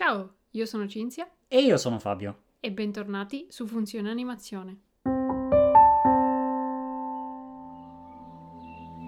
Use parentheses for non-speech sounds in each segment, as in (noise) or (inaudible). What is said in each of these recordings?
Ciao, io sono Cinzia E io sono Fabio. e bentornati su Funzione Animazione.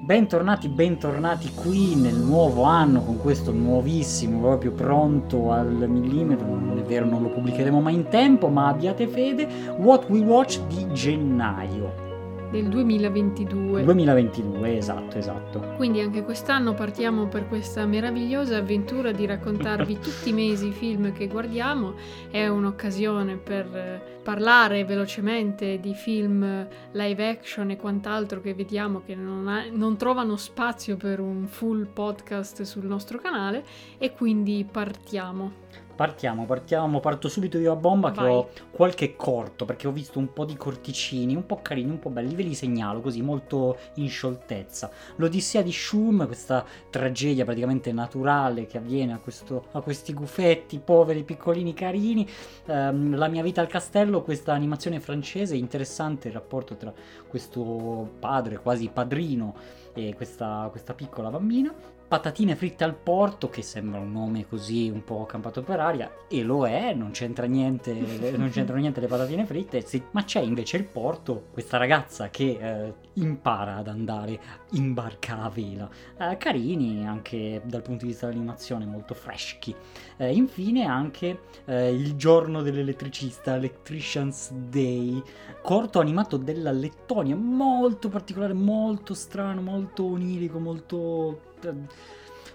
Bentornati, bentornati qui nel nuovo anno con questo nuovissimo, proprio pronto al millimetro. Non è vero, non lo pubblicheremo mai in tempo, ma abbiate fede. What We Watch di gennaio Del 2022. 2022, esatto, esatto. Quindi anche quest'anno partiamo per questa meravigliosa avventura di raccontarvi (laughs) tutti i mesi i film che guardiamo. È un'occasione per eh, parlare velocemente di film live action e quant'altro che vediamo che non, ha- non trovano spazio per un full podcast sul nostro canale e quindi partiamo. Partiamo, partiamo, parto subito io a bomba che Vai. ho qualche corto perché ho visto un po' di corticini, un po' carini, un po' belli, ve li segnalo così molto in scioltezza. L'Odissea di Shum, questa tragedia praticamente naturale che avviene a, questo- a questi gufetti poveri, piccolini, carini. Ehm, La mia vita al castello, questa animazione francese, interessante il rapporto tra questo padre, quasi padrino, e questa, questa piccola bambina. Patatine fritte al porto, che sembra un nome così un po' campato per aria, e lo è, non c'entra niente, non c'entrano (laughs) niente le patatine fritte, sì, ma c'è invece il porto, questa ragazza che eh, impara ad andare in barca a vela. Eh, carini anche dal punto di vista dell'animazione, molto freschi. Eh, infine anche eh, il giorno dell'elettricista, Electrician's Day, corto animato della Lettonia, molto particolare, molto strano, molto onirico, molto...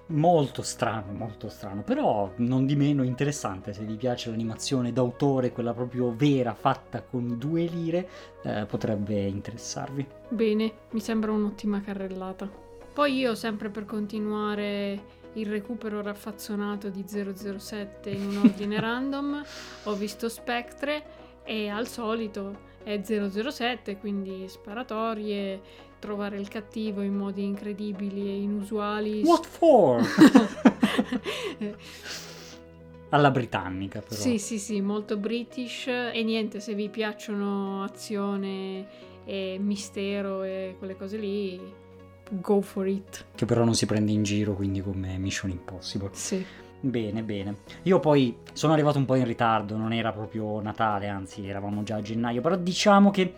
Molto strano, molto strano, però non di meno interessante se vi piace l'animazione d'autore, quella proprio vera, fatta con due lire, eh, potrebbe interessarvi. Bene, mi sembra un'ottima carrellata. Poi io, sempre per continuare il recupero raffazzonato di 007 in un ordine (laughs) random, ho visto Spectre e al solito è 007, quindi sparatorie, trovare il cattivo in modi incredibili e inusuali. What for? (laughs) Alla britannica però. Sì, sì, sì, molto british e niente, se vi piacciono azione e mistero e quelle cose lì, go for it. Che però non si prende in giro, quindi come Mission Impossible. Sì. Bene, bene. Io poi sono arrivato un po' in ritardo, non era proprio Natale, anzi eravamo già a gennaio, però diciamo che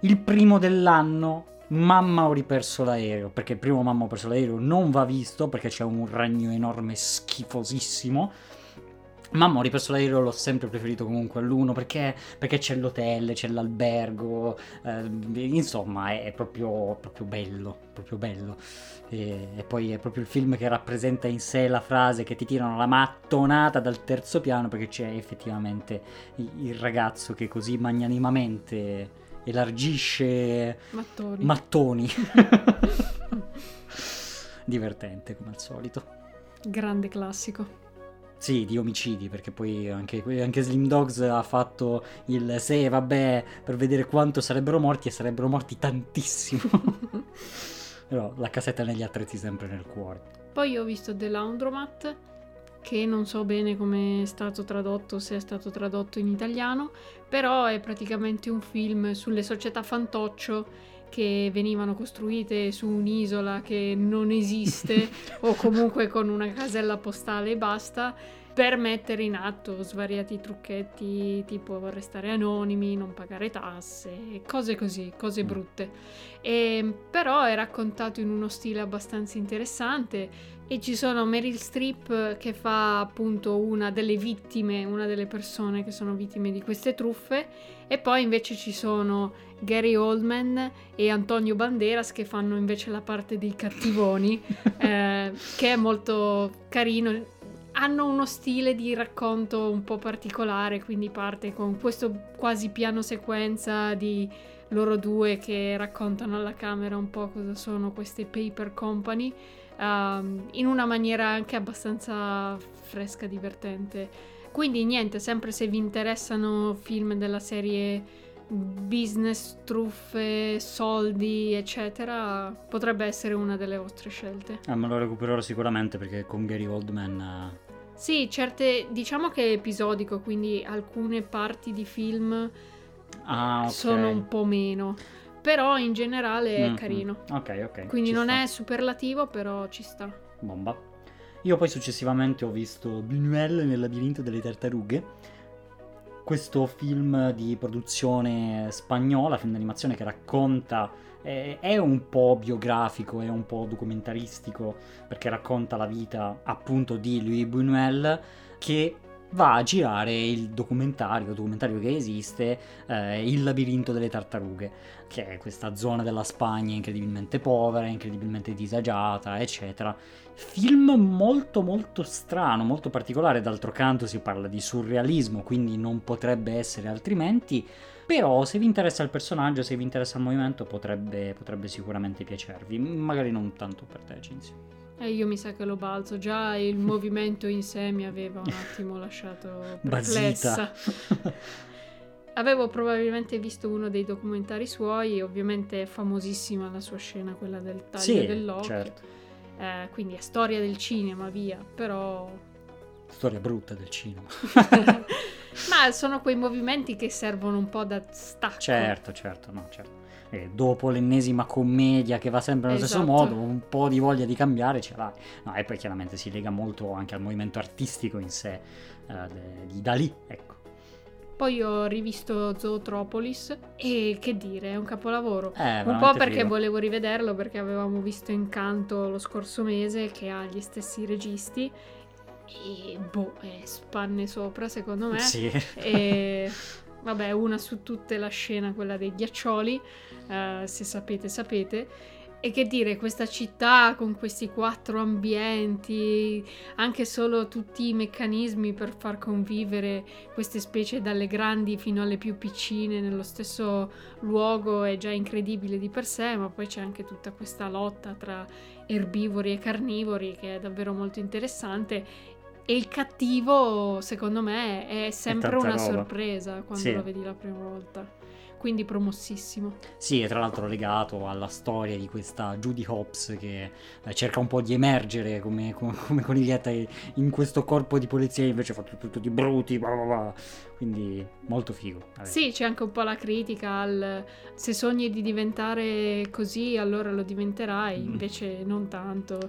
il primo dell'anno mamma ho riperso l'aereo, perché il primo mamma ho perso l'aereo non va visto perché c'è un ragno enorme schifosissimo. Mamma ho riperso l'aereo, l'ho sempre preferito comunque all'uno perché, perché c'è l'hotel, c'è l'albergo, eh, insomma è, è proprio, proprio bello, proprio bello. E, e poi è proprio il film che rappresenta in sé la frase che ti tirano la mattonata dal terzo piano perché c'è effettivamente il, il ragazzo che così magnanimamente elargisce Mattoni. mattoni. (laughs) Divertente come al solito. Grande classico. Sì, di omicidi, perché poi anche, anche Slim Dogs ha fatto il se vabbè per vedere quanto sarebbero morti e sarebbero morti tantissimo. (laughs) Però la casetta negli attrezzi sempre nel cuore. Poi ho visto The Laundromat, che non so bene come è stato tradotto, se è stato tradotto in italiano, però è praticamente un film sulle società fantoccio che venivano costruite su un'isola che non esiste o comunque con una casella postale e basta per mettere in atto svariati trucchetti tipo restare anonimi, non pagare tasse, cose così, cose Mm. brutte. E, però è raccontato in uno stile abbastanza interessante e ci sono Meryl Streep che fa appunto una delle vittime, una delle persone che sono vittime di queste truffe e poi invece ci sono Gary Oldman e Antonio Banderas che fanno invece la parte dei cattivoni (laughs) eh, che è molto carino. Hanno uno stile di racconto un po' particolare, quindi parte con questo quasi piano sequenza di loro due che raccontano alla camera un po' cosa sono queste paper company ehm, in una maniera anche abbastanza fresca, divertente. Quindi niente, sempre se vi interessano film della serie business, truffe, soldi, eccetera, potrebbe essere una delle vostre scelte. Ah, me lo recupererò sicuramente perché con Gary Oldman... Sì, certe, diciamo che è episodico, quindi alcune parti di film Ah, ok. sono un po' meno, però in generale è Mm, carino. Ok, ok. Quindi non sta. è superlativo, però ci sta. Bomba. Io poi successivamente ho visto Buñuel nel labirinto delle tartarughe, questo film di produzione spagnola, film d'animazione che racconta, eh, è un po' biografico, è un po' documentaristico, perché racconta la vita appunto di Louis Buñuel che va a girare il documentario, documentario che esiste, eh, Il labirinto delle tartarughe, che è questa zona della Spagna incredibilmente povera, incredibilmente disagiata, eccetera. Film molto molto strano, molto particolare, d'altro canto si parla di surrealismo, quindi non potrebbe essere altrimenti, però se vi interessa il personaggio, se vi interessa il movimento, potrebbe, potrebbe sicuramente piacervi, magari non tanto per te, Cinzia. E io mi sa che lo balzo, già il movimento in sé mi aveva un attimo lasciato (laughs) perplessa. (laughs) Avevo probabilmente visto uno dei documentari suoi, ovviamente è famosissima la sua scena, quella del taglio sì, dell'occhio. certo. Eh, quindi è storia del cinema, via, però... Storia brutta del cinema. (laughs) Ma sono quei movimenti che servono un po' da stacco. Certo, certo, no, certo. E dopo l'ennesima commedia che va sempre nello stesso Esatto. modo, un po' di voglia di cambiare ce l'hai. No, e poi chiaramente si lega molto anche al movimento artistico in sé eh, di Dalì, ecco. Poi ho rivisto Zootropolis e che dire, è un capolavoro. Eh, Un po' perché figo. volevo rivederlo perché avevamo visto Incanto lo scorso mese che ha gli stessi registi e boh, è spanne sopra secondo me. Sì. E vabbè, una su tutte la scena, quella dei ghiaccioli, eh, se sapete sapete. E che dire, questa città con questi quattro ambienti, anche solo tutti i meccanismi per far convivere queste specie dalle grandi fino alle più piccine nello stesso luogo è già incredibile di per sé, ma poi c'è anche tutta questa lotta tra erbivori e carnivori che è davvero molto interessante. E il cattivo, secondo me, è sempre tanta una roba. sorpresa quando Sì. lo vedi la prima volta. Quindi promossissimo. Sì, e tra l'altro legato alla storia di questa Judy Hopps che eh, cerca un po' di emergere come, come, come coniglietta in questo corpo di polizia invece fa tutto, tutto di bruti, bla bla bla. quindi molto figo. Vabbè. Sì, c'è anche un po' la critica al se sogni di diventare così, allora lo diventerai, Mm. invece non tanto.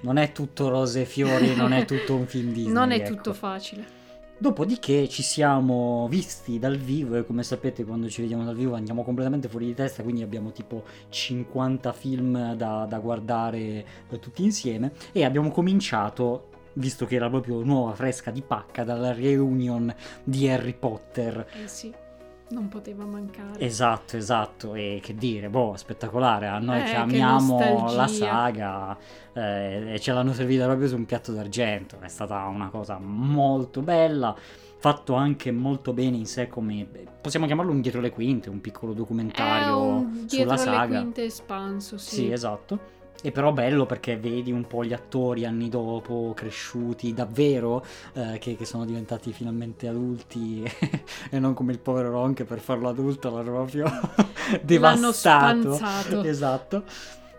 Non è tutto rose e fiori, non è tutto un film (laughs) Disney. non è ecco. tutto facile. Dopodiché ci siamo visti dal vivo e come sapete quando ci vediamo dal vivo andiamo completamente fuori di testa, quindi abbiamo tipo 50 film da, da guardare tutti insieme e abbiamo cominciato, visto che era proprio nuova, fresca di pacca, dalla reunion di Harry Potter. Eh sì, non poteva mancare. Esatto, esatto, e che dire, boh, spettacolare, a noi Eh, che che amiamo la saga eh, e ce l'hanno servita proprio su un piatto d'argento, è stata una cosa molto bella, fatto anche molto bene in sé come, possiamo chiamarlo un dietro le quinte, un piccolo documentario un dietro sulla le saga. quinte espanso, sì. Sì, esatto. E però bello perché vedi un po' gli attori anni dopo, cresciuti davvero, eh, che, che sono diventati finalmente adulti (laughs) e non come il povero Ron che per farlo adulto l'ha proprio L'hanno devastato. spanzato. Esatto.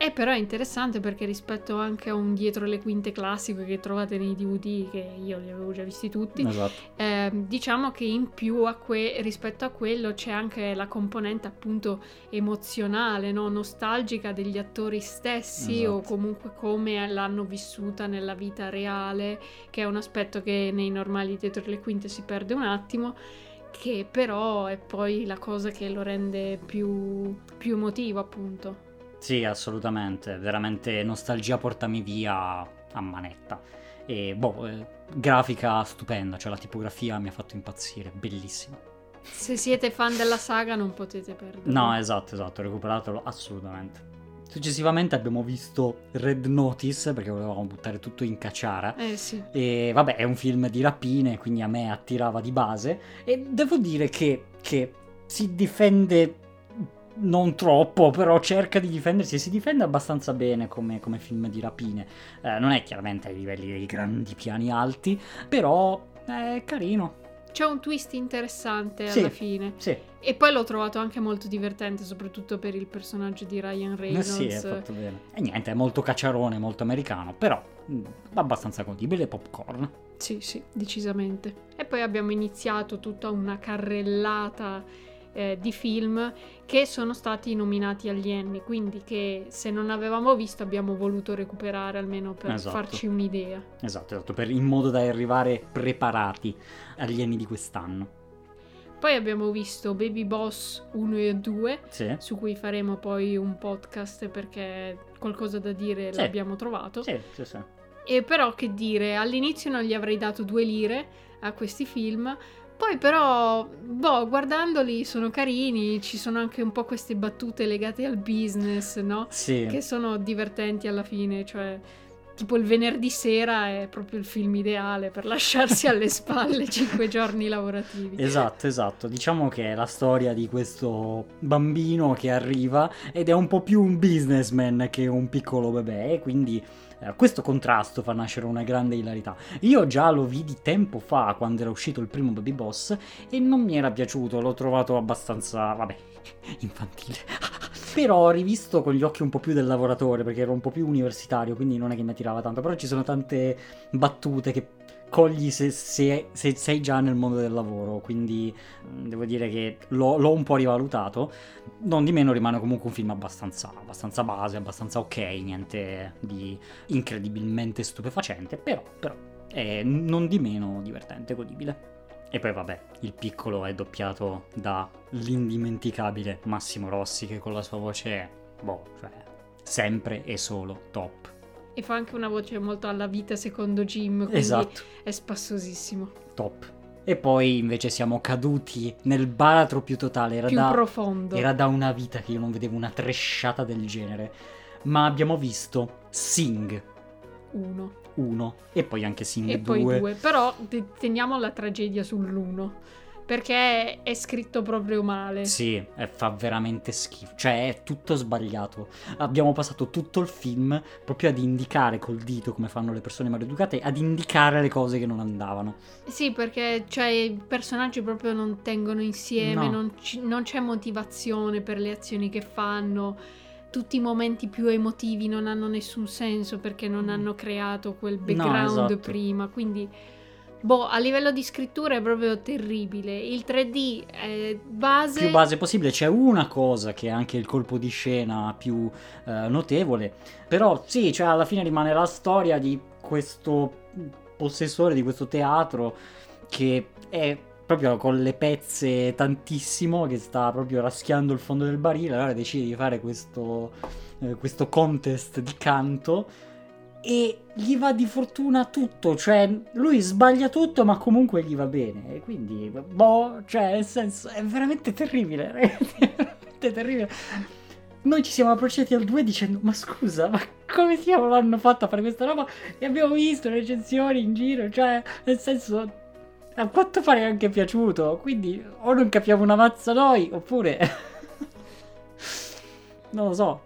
E però è interessante perché rispetto anche a un dietro le quinte classico che trovate nei DVD, che io li avevo già visti tutti, Esatto. eh, diciamo che in più a que- rispetto a quello c'è anche la componente appunto emozionale, no? nostalgica degli attori stessi o Esatto. comunque come l'hanno vissuta nella vita reale, che è un aspetto che nei normali dietro le quinte si perde un attimo che però è poi la cosa che lo rende più, più emotivo appunto. Sì, assolutamente, veramente nostalgia portami via a manetta. E boh, eh, grafica stupenda, cioè la tipografia mi ha fatto impazzire, bellissima. Se siete fan della saga non potete perdere. No, esatto, esatto, recuperatelo assolutamente. Successivamente abbiamo visto Red Notice perché volevamo buttare tutto in cacciara. Eh sì. E vabbè, è un film di rapine, quindi a me attirava di base. E devo dire che, che si difende non troppo, però cerca di difendersi e si difende abbastanza bene come, come film di rapine. Eh, non è chiaramente ai livelli dei grandi piani alti, però è carino. C'è un twist interessante Sì. alla fine. Sì, E poi l'ho trovato anche molto divertente, soprattutto per il personaggio di Ryan eh Reynolds. sì, è fatto bene. E niente, è molto cacciarone, molto americano, però mm, abbastanza godibile popcorn. Sì, sì, decisamente. E poi abbiamo iniziato tutta una carrellata eh, di film che sono stati nominati agli Emmy, quindi che se non avevamo visto abbiamo voluto recuperare almeno per Esatto. farci un'idea. Esatto, esatto, per- in modo da arrivare preparati agli anni di quest'anno. Poi abbiamo visto Baby Boss 1 e 2, Sì. su cui faremo poi un podcast perché qualcosa da dire Sì. l'abbiamo trovato. Sì, sì, sì. E però che dire, all'inizio non gli avrei dato due lire a questi film, poi però, boh, guardandoli sono carini, ci sono anche un po' queste battute legate al business, no? Sì. Che sono divertenti alla fine, cioè tipo il venerdì sera è proprio il film ideale per lasciarsi alle (laughs) spalle cinque giorni lavorativi. Esatto, esatto. Diciamo che è la storia di questo bambino che arriva ed è un po' più un businessman che un piccolo bebè, e quindi eh, questo contrasto fa nascere una grande ilarità. Io già lo vidi tempo fa quando era uscito il primo Baby Boss e non mi era piaciuto, l'ho trovato abbastanza, vabbè, (laughs) infantile. Però ho rivisto con gli occhi un po' più del lavoratore perché ero un po' più universitario, quindi non è che mi attirava tanto, però ci sono tante battute che cogli se, se- se sei già nel mondo del lavoro, quindi mm, devo dire che l'ho, l'ho un po' rivalutato. Non di meno rimane comunque un film abbastanza, abbastanza base, abbastanza ok, niente di incredibilmente stupefacente, però, però è non di meno divertente, godibile. E poi vabbè, il piccolo è doppiato da l'indimenticabile Massimo Rossi che con la sua voce è, boh, cioè, sempre e solo top. E fa anche una voce molto alla vita secondo Jim, quindi Esatto. è spassosissimo, top. E poi invece siamo caduti nel baratro più totale. Era, più da, profondo. era da una vita che io non vedevo una tresciata del genere. Ma abbiamo visto Sing Uno 1 e poi anche Sing e 2. poi due. Però te- teniamo la tragedia sull'uno. Perché è scritto proprio male. Sì, fa veramente schifo. Cioè, è tutto sbagliato. Abbiamo passato tutto il film proprio ad indicare col dito, come fanno le persone maleducate, ad indicare le cose che non andavano. Sì, perché cioè, i personaggi proprio non tengono insieme, No. non, ci- non c'è motivazione per le azioni che fanno. Tutti i momenti più emotivi non hanno nessun senso perché non Mm. hanno creato quel background esatto. prima. Quindi, boh, a livello di scrittura è proprio terribile. Il 3D è base. più base possibile. C'è una cosa che è anche il colpo di scena più eh, notevole. Però sì, cioè alla fine rimane la storia di questo possessore di questo teatro che è proprio con le pezze tantissimo, che sta proprio raschiando il fondo del barile. Allora decide di fare questo, eh, questo contest di canto. E gli va di fortuna tutto, cioè lui sbaglia tutto, ma comunque gli va bene. E quindi, boh, cioè, nel senso, è veramente terribile, ragazzi, (laughs) è veramente terribile. Noi ci siamo approcciati al 2 dicendo, ma scusa, ma come diavolo hanno fatto a fare questa roba? E abbiamo visto recensioni in giro, cioè, nel senso, a quanto pare è anche piaciuto. Quindi, o non capiamo una mazza noi, oppure... (laughs) non lo so.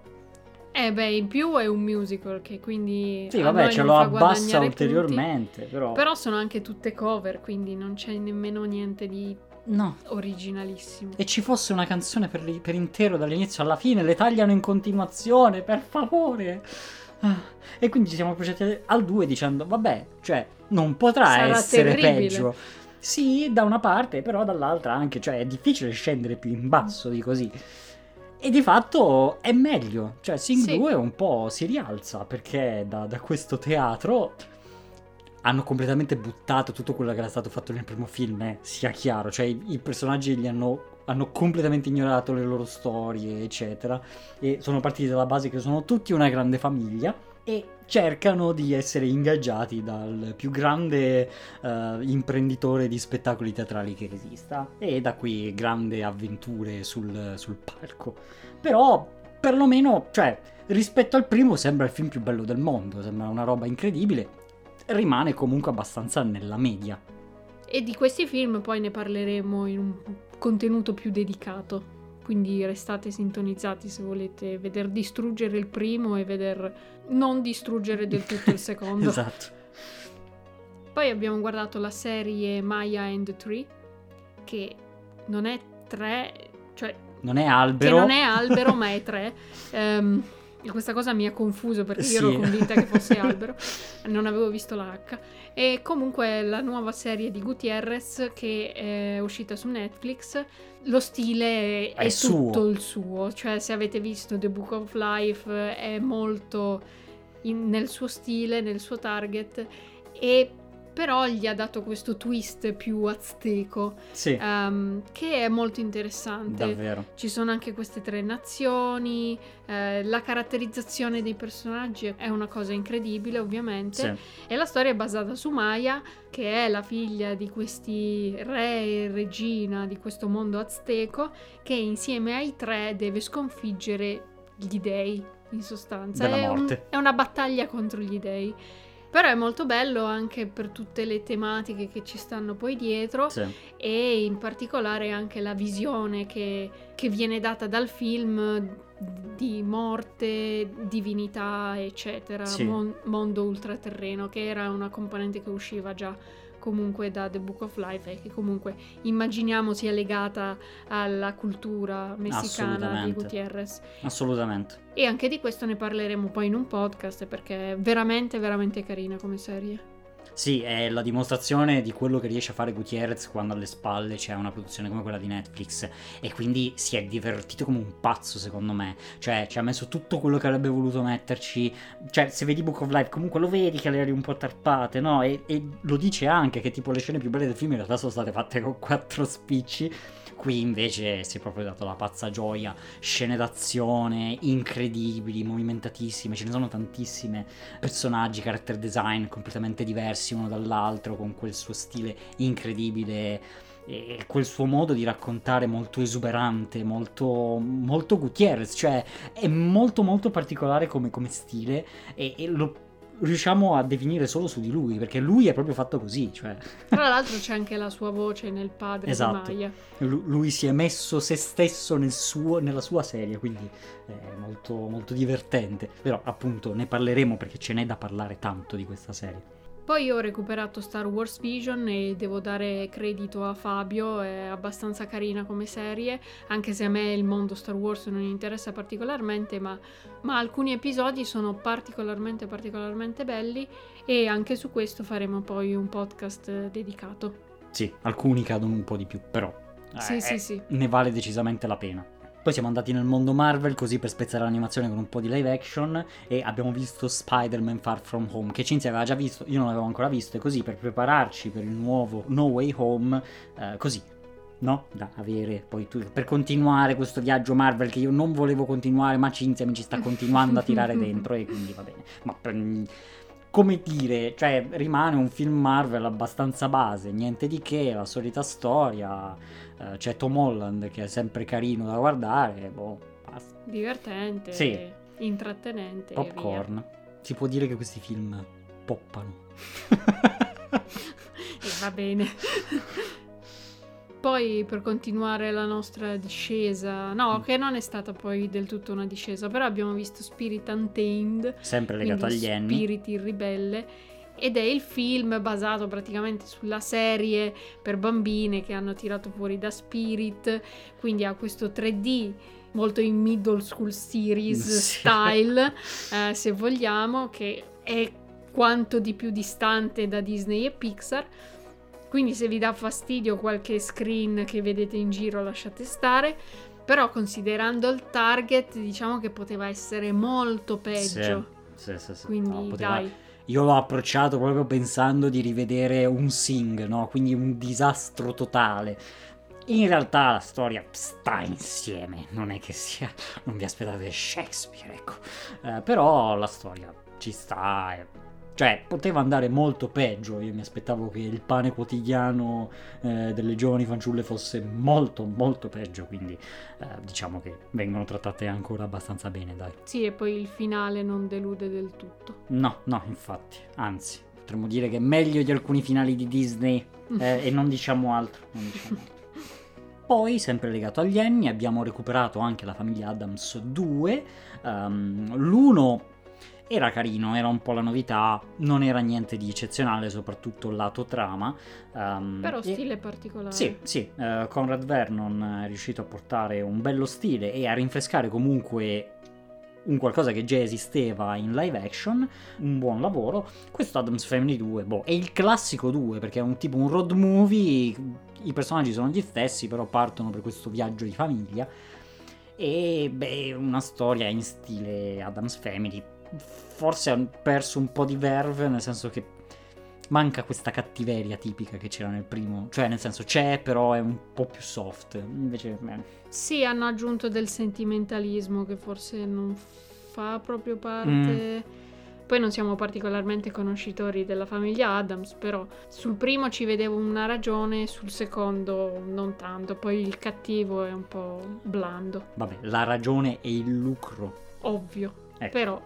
Eh beh, in più è un musical che quindi... Sì, vabbè, ce lo abbassa ulteriormente, però... punti. Però sono anche tutte cover, quindi non c'è nemmeno niente di No. originalissimo. E ci fosse una canzone per, li- per intero dall'inizio alla fine, le tagliano in continuazione, per favore. Ah, E quindi ci siamo approcciati al 2 dicendo, vabbè, cioè, non potrà Sarà essere terribile. peggio. Sì, da una parte, però dall'altra anche, cioè, è difficile scendere più in basso di così. E di fatto è meglio, cioè Sing Sì. 2 un po' si rialza perché da, da questo teatro hanno completamente buttato tutto quello che era stato fatto nel primo film, eh, sia chiaro, cioè i, i personaggi li hanno, hanno completamente ignorato le loro storie, eccetera, e sono partiti dalla base che sono tutti una grande famiglia e cercano di essere ingaggiati dal più grande eh, imprenditore di spettacoli teatrali che esista e da qui grandi avventure sul, sul palco. Però perlomeno, cioè, rispetto al primo sembra il film più bello del mondo, sembra una roba incredibile, rimane comunque abbastanza nella media. E di questi film poi ne parleremo in un contenuto più dedicato. Quindi restate sintonizzati se volete veder distruggere il primo e veder non distruggere del tutto il (laughs) secondo. esatto. Poi abbiamo guardato la serie Maya and the Tree, che non è tre, cioè Non è che albero. non è albero ma è tre. (laughs) E questa cosa mi ha confuso perché Sì. io ero convinta che fosse (laughs) albero, non avevo visto la H. E comunque la nuova serie di Gutierrez che è uscita su Netflix, lo stile è, È suo. tutto il suo, cioè se avete visto The Book of Life è molto in- nel suo stile, nel suo target e però gli ha dato questo twist più azteco Sì, ehm, che è molto interessante. davvero. Ci sono anche queste tre nazioni, eh, la caratterizzazione dei personaggi è una cosa incredibile ovviamente Sì. e la storia è basata su Maya che è la figlia di questi re e regina di questo mondo azteco che insieme ai tre deve sconfiggere gli dei in sostanza. È, un- è una battaglia contro gli dei. Però è molto bello anche per tutte le tematiche che ci stanno poi dietro Sì. e in particolare anche la visione che, che viene data dal film di morte, divinità, eccetera, Sì. mon- mondo ultraterreno, che era una componente che usciva già comunque da The Book of Life e che comunque immaginiamo sia legata alla cultura messicana di. Gutierrez. Assolutamente. E anche di questo ne parleremo poi in un podcast perché è veramente, veramente carina come serie. Sì, è la dimostrazione di quello che riesce a fare Gutierrez quando alle spalle c'è una produzione come quella di Netflix e quindi si è divertito come un pazzo secondo me, cioè ci ha messo tutto quello che avrebbe voluto metterci, cioè se vedi Book of Life comunque lo vedi che le eri un po' tarpate, no? E, e lo dice anche che tipo le scene più belle del film in realtà sono state fatte con quattro spicci. Qui invece si è proprio dato la pazza gioia, scene d'azione incredibili, movimentatissime, ce ne sono tantissime, personaggi, character design completamente diversi uno dall'altro, con quel suo stile incredibile e quel suo modo di raccontare molto esuberante, molto, molto Gutierrez, cioè è molto molto particolare come, come stile e, e lo riusciamo a definire solo su di lui, perché lui è proprio fatto così, cioè Tra l'altro c'è anche la sua voce nel padre Esatto. di Maya. Lu- lui si è messo se stesso nel suo- nella sua serie, quindi è molto, molto divertente. Però appunto ne parleremo perché ce n'è da parlare tanto di questa serie. Poi ho recuperato Star Wars Vision e devo dare credito a Fabio, è abbastanza carina come serie, anche se a me il mondo Star Wars non interessa particolarmente, ma, ma alcuni episodi sono particolarmente particolarmente belli e anche su questo faremo poi un podcast eh, dedicato. Sì, alcuni cadono un po' di più, però Sì, eh, sì, sì. ne vale decisamente la pena. Poi siamo andati nel mondo Marvel così per spezzare l'animazione con un po' di live action e abbiamo visto Spider-Man Far From Home che Cinzia aveva già visto, io non l'avevo ancora visto e così per prepararci per il nuovo No Way Home, eh, così, no? Da avere poi tu, per continuare questo viaggio Marvel che io non volevo continuare ma Cinzia mi ci sta continuando a tirare (laughs) dentro e quindi va bene. Ma per- come dire, cioè rimane un film Marvel abbastanza base, niente di che, la solita storia, eh, c'è Tom Holland che è sempre carino da guardare, boh, basta. Divertente, Sì. intrattenente. Popcorn. Si può dire che questi film poppano. (laughs) E va bene. (laughs) Poi per continuare la nostra discesa, no, Mm. che non è stata poi del tutto una discesa, però abbiamo visto Spirit Untamed, Sempre legato agli anni. Spirit il ribelle, ed è il film basato praticamente sulla serie per bambine che hanno tirato fuori da Spirit, quindi ha questo 3D molto in middle school series (laughs) Sì. style, eh, se vogliamo, che è quanto di più distante da Disney e Pixar. Quindi se vi dà fastidio qualche screen che vedete in giro lasciate stare. Però considerando il target diciamo che poteva essere molto peggio. Sì, sì, sì. Quindi No, poteva- dai. Io l'ho approcciato proprio pensando di rivedere un Sing, no? Quindi un disastro totale. In realtà la storia sta insieme, non è che sia... non vi aspettate Shakespeare, ecco. Eh, però la storia ci sta, cioè poteva andare molto peggio, io mi aspettavo che il pane quotidiano eh, delle giovani fanciulle fosse molto molto peggio, quindi eh, diciamo che vengono trattate ancora abbastanza bene, dai. Sì, e poi il finale non delude del tutto. No, no, infatti, anzi, potremmo dire che è meglio di alcuni finali di Disney (laughs) eh, e non diciamo altro. non diciamo altro. (laughs) Poi, sempre legato agli anni, abbiamo recuperato anche la famiglia Adams 2. Ehm, l'uno era carino, era un po' la novità, non era niente di eccezionale, soprattutto lato trama. ehm, Però e- stile particolare. sì, sì, eh, Conrad Vernon è riuscito a portare un bello stile e a rinfrescare comunque un qualcosa che già esisteva in live action, un buon lavoro. Questo Adams Family 2, boh, è il classico 2 perché è un tipo un road movie, i personaggi sono gli stessi, però partono per questo viaggio di famiglia. E beh, una storia in stile Adams Family. Forse ha perso un po' di verve, nel senso che manca questa cattiveria tipica che c'era nel primo. Cioè, nel senso, c'è, però è un po' più soft. Invece, beh. Sì, hanno aggiunto del sentimentalismo che forse non fa proprio parte. Mm. Poi non siamo particolarmente conoscitori della famiglia Adams, però sul primo ci vedevo una ragione, sul secondo non tanto. Poi il cattivo è un po' blando, Vabbè, la ragione è il lucro. ovvio. Ecco. Però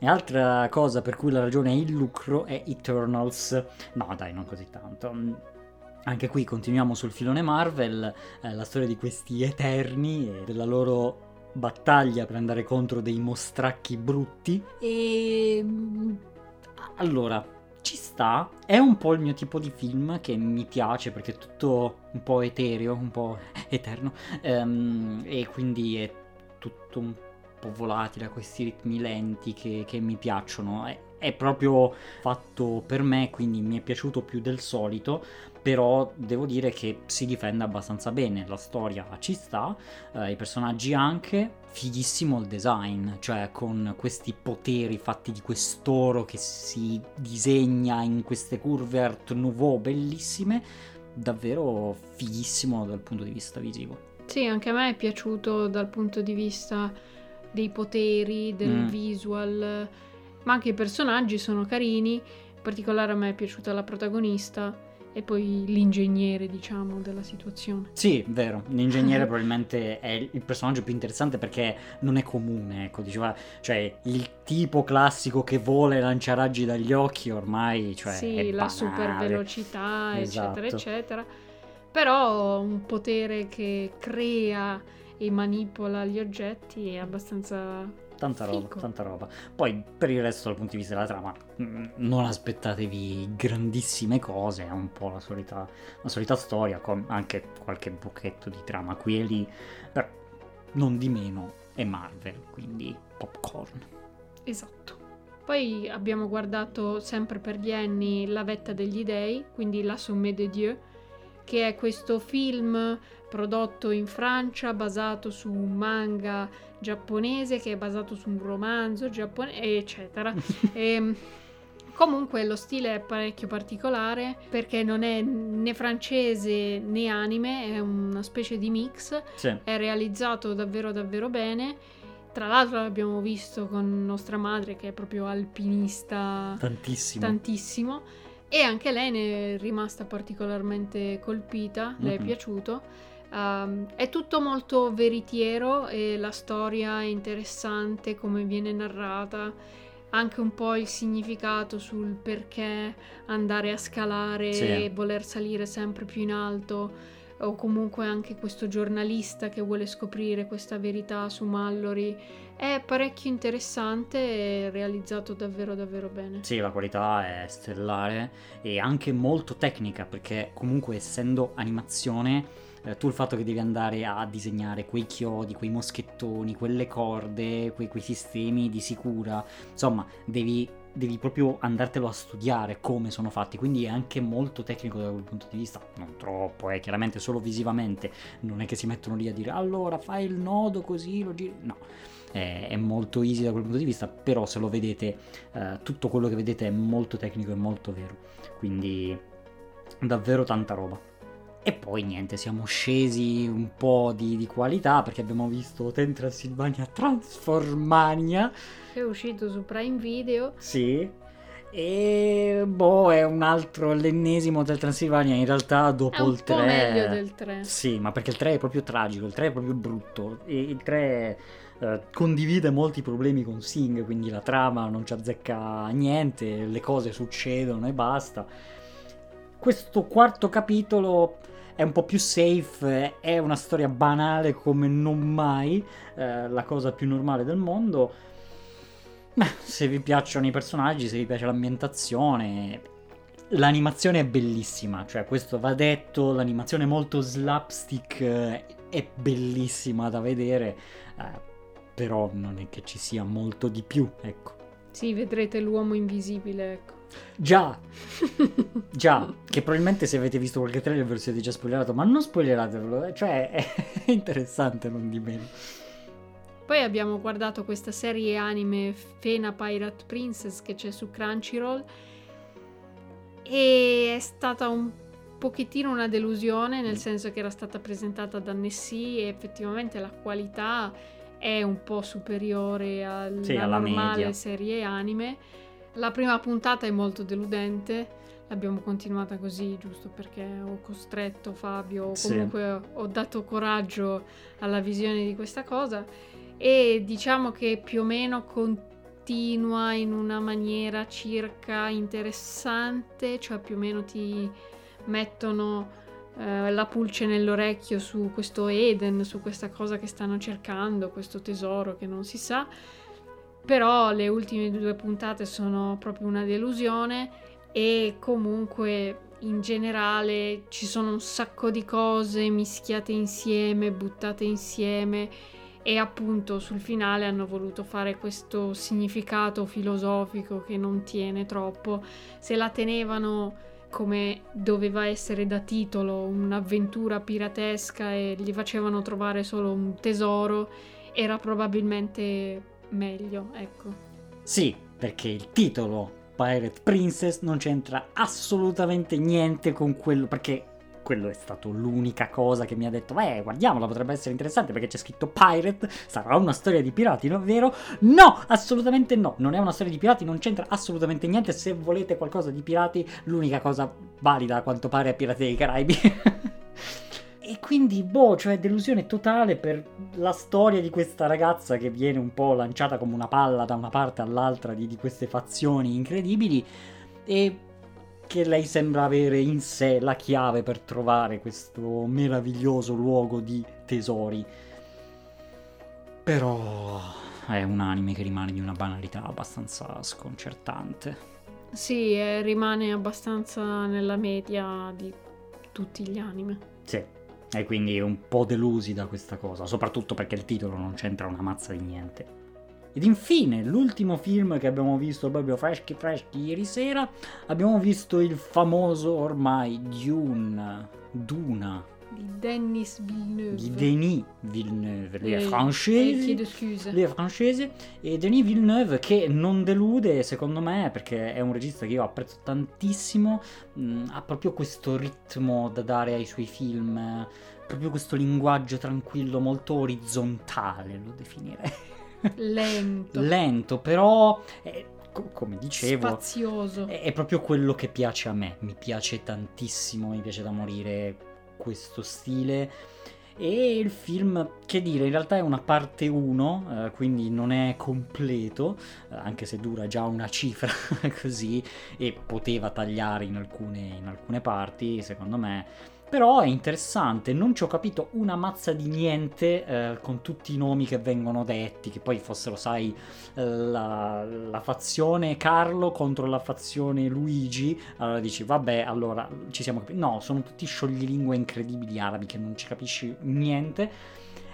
E altra cosa per cui la ragione è il lucro è Eternals. No, dai, non così tanto. Anche qui continuiamo sul filone Marvel, eh, la storia di questi Eterni e della loro battaglia per andare contro dei mostracchi brutti. E mm, allora, ci sta, è un po' il mio tipo di film che mi piace perché è tutto un po' etereo, un po' eterno, ehm, e quindi è tutto un po' volatile, a questi ritmi lenti che, che mi piacciono. È, è proprio fatto per me, quindi mi è piaciuto più del solito, però devo dire che si difende abbastanza bene, la storia ci sta, eh, i personaggi anche, fighissimo il design, cioè con questi poteri fatti di quest'oro che si disegna in queste curve art nouveau bellissime, davvero fighissimo dal punto di vista visivo. sì, anche a me è piaciuto dal punto di vista dei poteri, del Mm. visual, ma anche i personaggi sono carini. In particolare a me è piaciuta la protagonista e poi l'ingegnere, diciamo, della situazione. Sì, vero, l'ingegnere (laughs) probabilmente è il personaggio più interessante perché non è comune, ecco, diceva, cioè il tipo classico che vola e lancia raggi dagli occhi ormai, cioè sì, la super velocità, Esatto. eccetera, eccetera. Però un potere che crea e manipola gli oggetti è abbastanza Tanta roba, Fico. tanta roba. Poi per il resto dal punto di vista della trama, mm, non aspettatevi grandissime cose, è un po' la solita, la solita storia, con anche qualche buchetto di trama qui e lì, però non di meno è Marvel, quindi popcorn. Esatto. Poi abbiamo guardato sempre per gli anni La vetta degli dei, quindi La Somme de Dieu, che è questo film prodotto in Francia basato su un manga giapponese che è basato su un romanzo giapponese, eccetera. (laughs) Ehm, comunque lo stile è parecchio particolare perché non è né francese né anime, è una specie di mix Sì, è realizzato davvero davvero bene. Tra l'altro l'abbiamo visto con nostra madre che è proprio alpinista tantissimo. tantissimo e anche lei ne è rimasta particolarmente colpita, le è Mhm. piaciuto. Um, è tutto molto veritiero e la storia è interessante come viene narrata, anche un po' il significato sul perché andare a scalare Sì. e voler salire sempre più in alto o comunque anche questo giornalista che vuole scoprire questa verità su Mallory. È parecchio interessante e realizzato davvero davvero bene. Sì, la qualità è stellare e anche molto tecnica perché comunque essendo animazione eh, tu il fatto che devi andare a disegnare quei chiodi, quei moschettoni, quelle corde, quei, quei sistemi di sicura, insomma devi, devi proprio andartelo a studiare come sono fatti, quindi è anche molto tecnico da quel punto di vista, non troppo, eh, chiaramente solo visivamente, non è che si mettono lì a dire allora fai il nodo così, lo giri, no. È, è molto easy da quel punto di vista, però se lo vedete eh, tutto quello che vedete è molto tecnico e molto vero. Quindi davvero tanta roba. E poi niente, siamo scesi un po' di, di qualità perché abbiamo visto Hotel Transilvania Transformania. È uscito su Prime Video. Sì. E boh, è un altro, l'ennesimo Hotel Transilvania. In realtà dopo È un il po' 3. meglio del 3. Sì, ma perché il 3 è proprio tragico, il 3 è proprio brutto. Il 3 eh, condivide molti problemi con Sing, quindi la trama non ci azzecca niente, le cose succedono e basta. Questo quarto capitolo è un po' più safe, è una storia banale come non mai, eh, la cosa più normale del mondo. Beh, se vi piacciono i personaggi, se vi piace l'ambientazione, l'animazione è bellissima, cioè questo va detto, l'animazione molto slapstick, eh, è bellissima da vedere. eh, però non è che ci sia molto di più, ecco. Sì, vedrete l'uomo invisibile, ecco. Già, (laughs) già, che probabilmente se avete visto qualche trailer ve lo siete già spoilerato, ma non spoileratevelo, eh, cioè (laughs) è interessante non di meno. Poi abbiamo guardato questa serie anime Fena Pirate Princess che c'è su Crunchyroll e è stata un pochettino una delusione nel senso che era stata presentata da Nessie e effettivamente la qualità è un po' superiore alla, Sì, alla normale media. serie anime. La prima puntata è molto deludente, l'abbiamo continuata così giusto perché ho costretto Fabio, Sì. comunque ho dato coraggio alla visione di questa cosa e diciamo che più o meno continua in una maniera circa interessante, cioè più o meno ti mettono eh, la pulce nell'orecchio su questo Eden, su questa cosa che stanno cercando, questo tesoro che non si sa. Però le ultime due puntate sono proprio una delusione e comunque in generale ci sono un sacco di cose mischiate insieme, buttate insieme e appunto sul finale hanno voluto fare questo significato filosofico che non tiene troppo. Se la tenevano come doveva essere da titolo un'avventura piratesca e gli facevano trovare solo un tesoro, era probabilmente meglio, ecco. Sì, perché il titolo Pirate Princess non c'entra assolutamente niente con quello, perché quello è stato l'unica cosa che mi ha detto, eh, guardiamola, potrebbe essere interessante perché c'è scritto Pirate, sarà una storia di pirati, non è vero? No, assolutamente no, non è una storia di pirati, non c'entra assolutamente niente, se volete qualcosa di pirati, l'unica cosa valida a quanto pare è Pirati dei Caraibi. (laughs) E quindi, boh, cioè delusione totale per la storia di questa ragazza che viene un po' lanciata come una palla da una parte all'altra di, di queste fazioni incredibili e che lei sembra avere in sé la chiave per trovare questo meraviglioso luogo di tesori. Però è un anime che rimane di una banalità abbastanza sconcertante. Sì, eh, rimane abbastanza nella media di tutti gli anime. Sì, e quindi un po' delusi da questa cosa, soprattutto perché il titolo non c'entra una mazza di niente. Ed infine, l'ultimo film che abbiamo visto proprio freschi freschi ieri sera, abbiamo visto il famoso ormai Dune, Duna, Di Dennis Villeneuve. di Denis Villeneuve, è Eh, eh, chiedo scusa. Lui è francese e Denis Villeneuve che non delude secondo me perché è un regista che io apprezzo tantissimo, mh, ha proprio questo ritmo da dare ai suoi film, eh, proprio questo linguaggio tranquillo, molto orizzontale lo definirei. Lento. Lento però, eh, co- come dicevo, Spazioso. è, è proprio quello che piace a me, mi piace tantissimo, mi piace da morire questo stile. E il film, che dire, in realtà è una parte 1, quindi non è completo, eh, anche se dura già una cifra (laughs) così, e poteva tagliare in alcune, in alcune parti, secondo me. Però è interessante, non ci ho capito una mazza di niente eh, con tutti i nomi che vengono detti, che poi fossero, sai, eh, la, la fazione Carlo contro la fazione Luigi, allora dici vabbè allora ci siamo capiti no sono tutti scioglilingue incredibili arabi che non ci capisci niente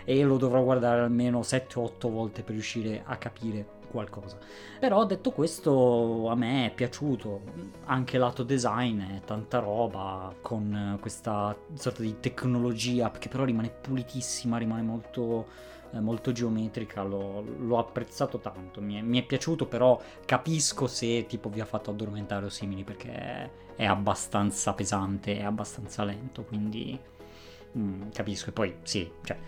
e lo dovrò guardare almeno 7-8 volte per riuscire a capire qualcosa. Però detto questo a me è piaciuto. Anche lato design è tanta roba con questa sorta di tecnologia che però rimane pulitissima rimane molto eh, molto geometrica, l'ho, l'ho apprezzato tanto, mi è, mi è piaciuto, però capisco se tipo vi ha fatto addormentare o simili perché è, è abbastanza pesante, è abbastanza lento, quindi mm, capisco. E poi sì, cioè,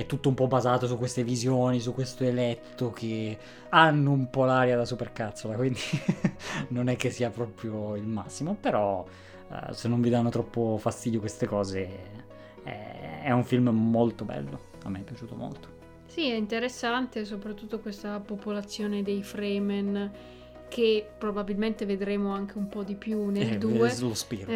è tutto un po' basato su queste visioni, su questo eletto che hanno un po' l'aria da supercazzola, quindi (laughs) non è che sia proprio il massimo, però eh, se non vi danno troppo fastidio queste cose è, è un film molto bello, a me è piaciuto molto. Sì, è interessante soprattutto questa popolazione dei Fremen che probabilmente vedremo anche un po' di più nel Eh, 2. lo spiro.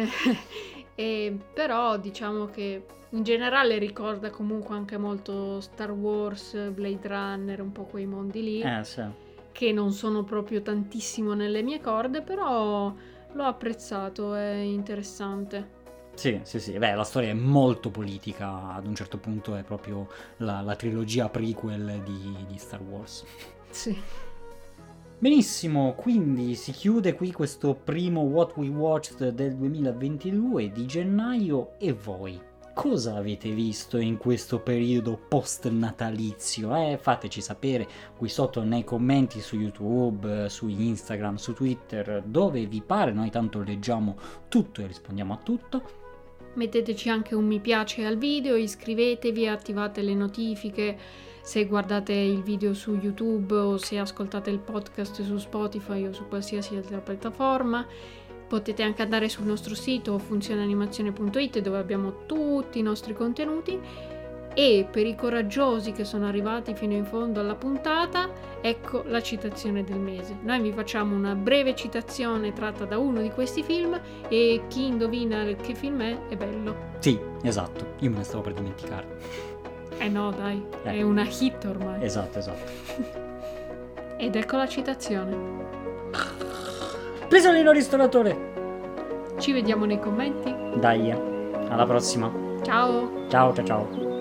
E, però diciamo che in generale ricorda comunque anche molto Star Wars, Blade Runner, un po' quei mondi lì, Eh, sì. che non sono proprio tantissimo nelle mie corde, però l'ho apprezzato, è interessante. Sì, sì, sì, beh, la storia è molto politica, ad un certo punto è proprio la, la trilogia prequel di, di Star Wars. Sì. (laughs) Benissimo, quindi si chiude qui questo primo What We Watched del 2022 di gennaio e voi? Cosa avete visto in questo periodo post natalizio? Eh, fateci sapere qui sotto nei commenti su YouTube, su Instagram, su Twitter, dove vi pare, noi tanto leggiamo tutto e rispondiamo a tutto. Metteteci anche un mi piace al video, iscrivetevi, attivate le notifiche se guardate il video su YouTube o se ascoltate il podcast su Spotify o su qualsiasi altra piattaforma. Potete anche andare sul nostro sito funzionanimazione.it dove abbiamo tutti i nostri contenuti e per i coraggiosi che sono arrivati fino in fondo alla puntata, ecco la citazione del mese. Noi vi facciamo una breve citazione tratta da uno di questi film e chi indovina che film è è bello. Sì, esatto, io me ne stavo per dimenticare. Eh no, dai, eh. è una hit ormai. Esatto, esatto. (laughs) Ed ecco la citazione. Pesolino ristoratore! Ci vediamo nei commenti. Dai, alla prossima. Ciao. Ciao, ciao, ciao.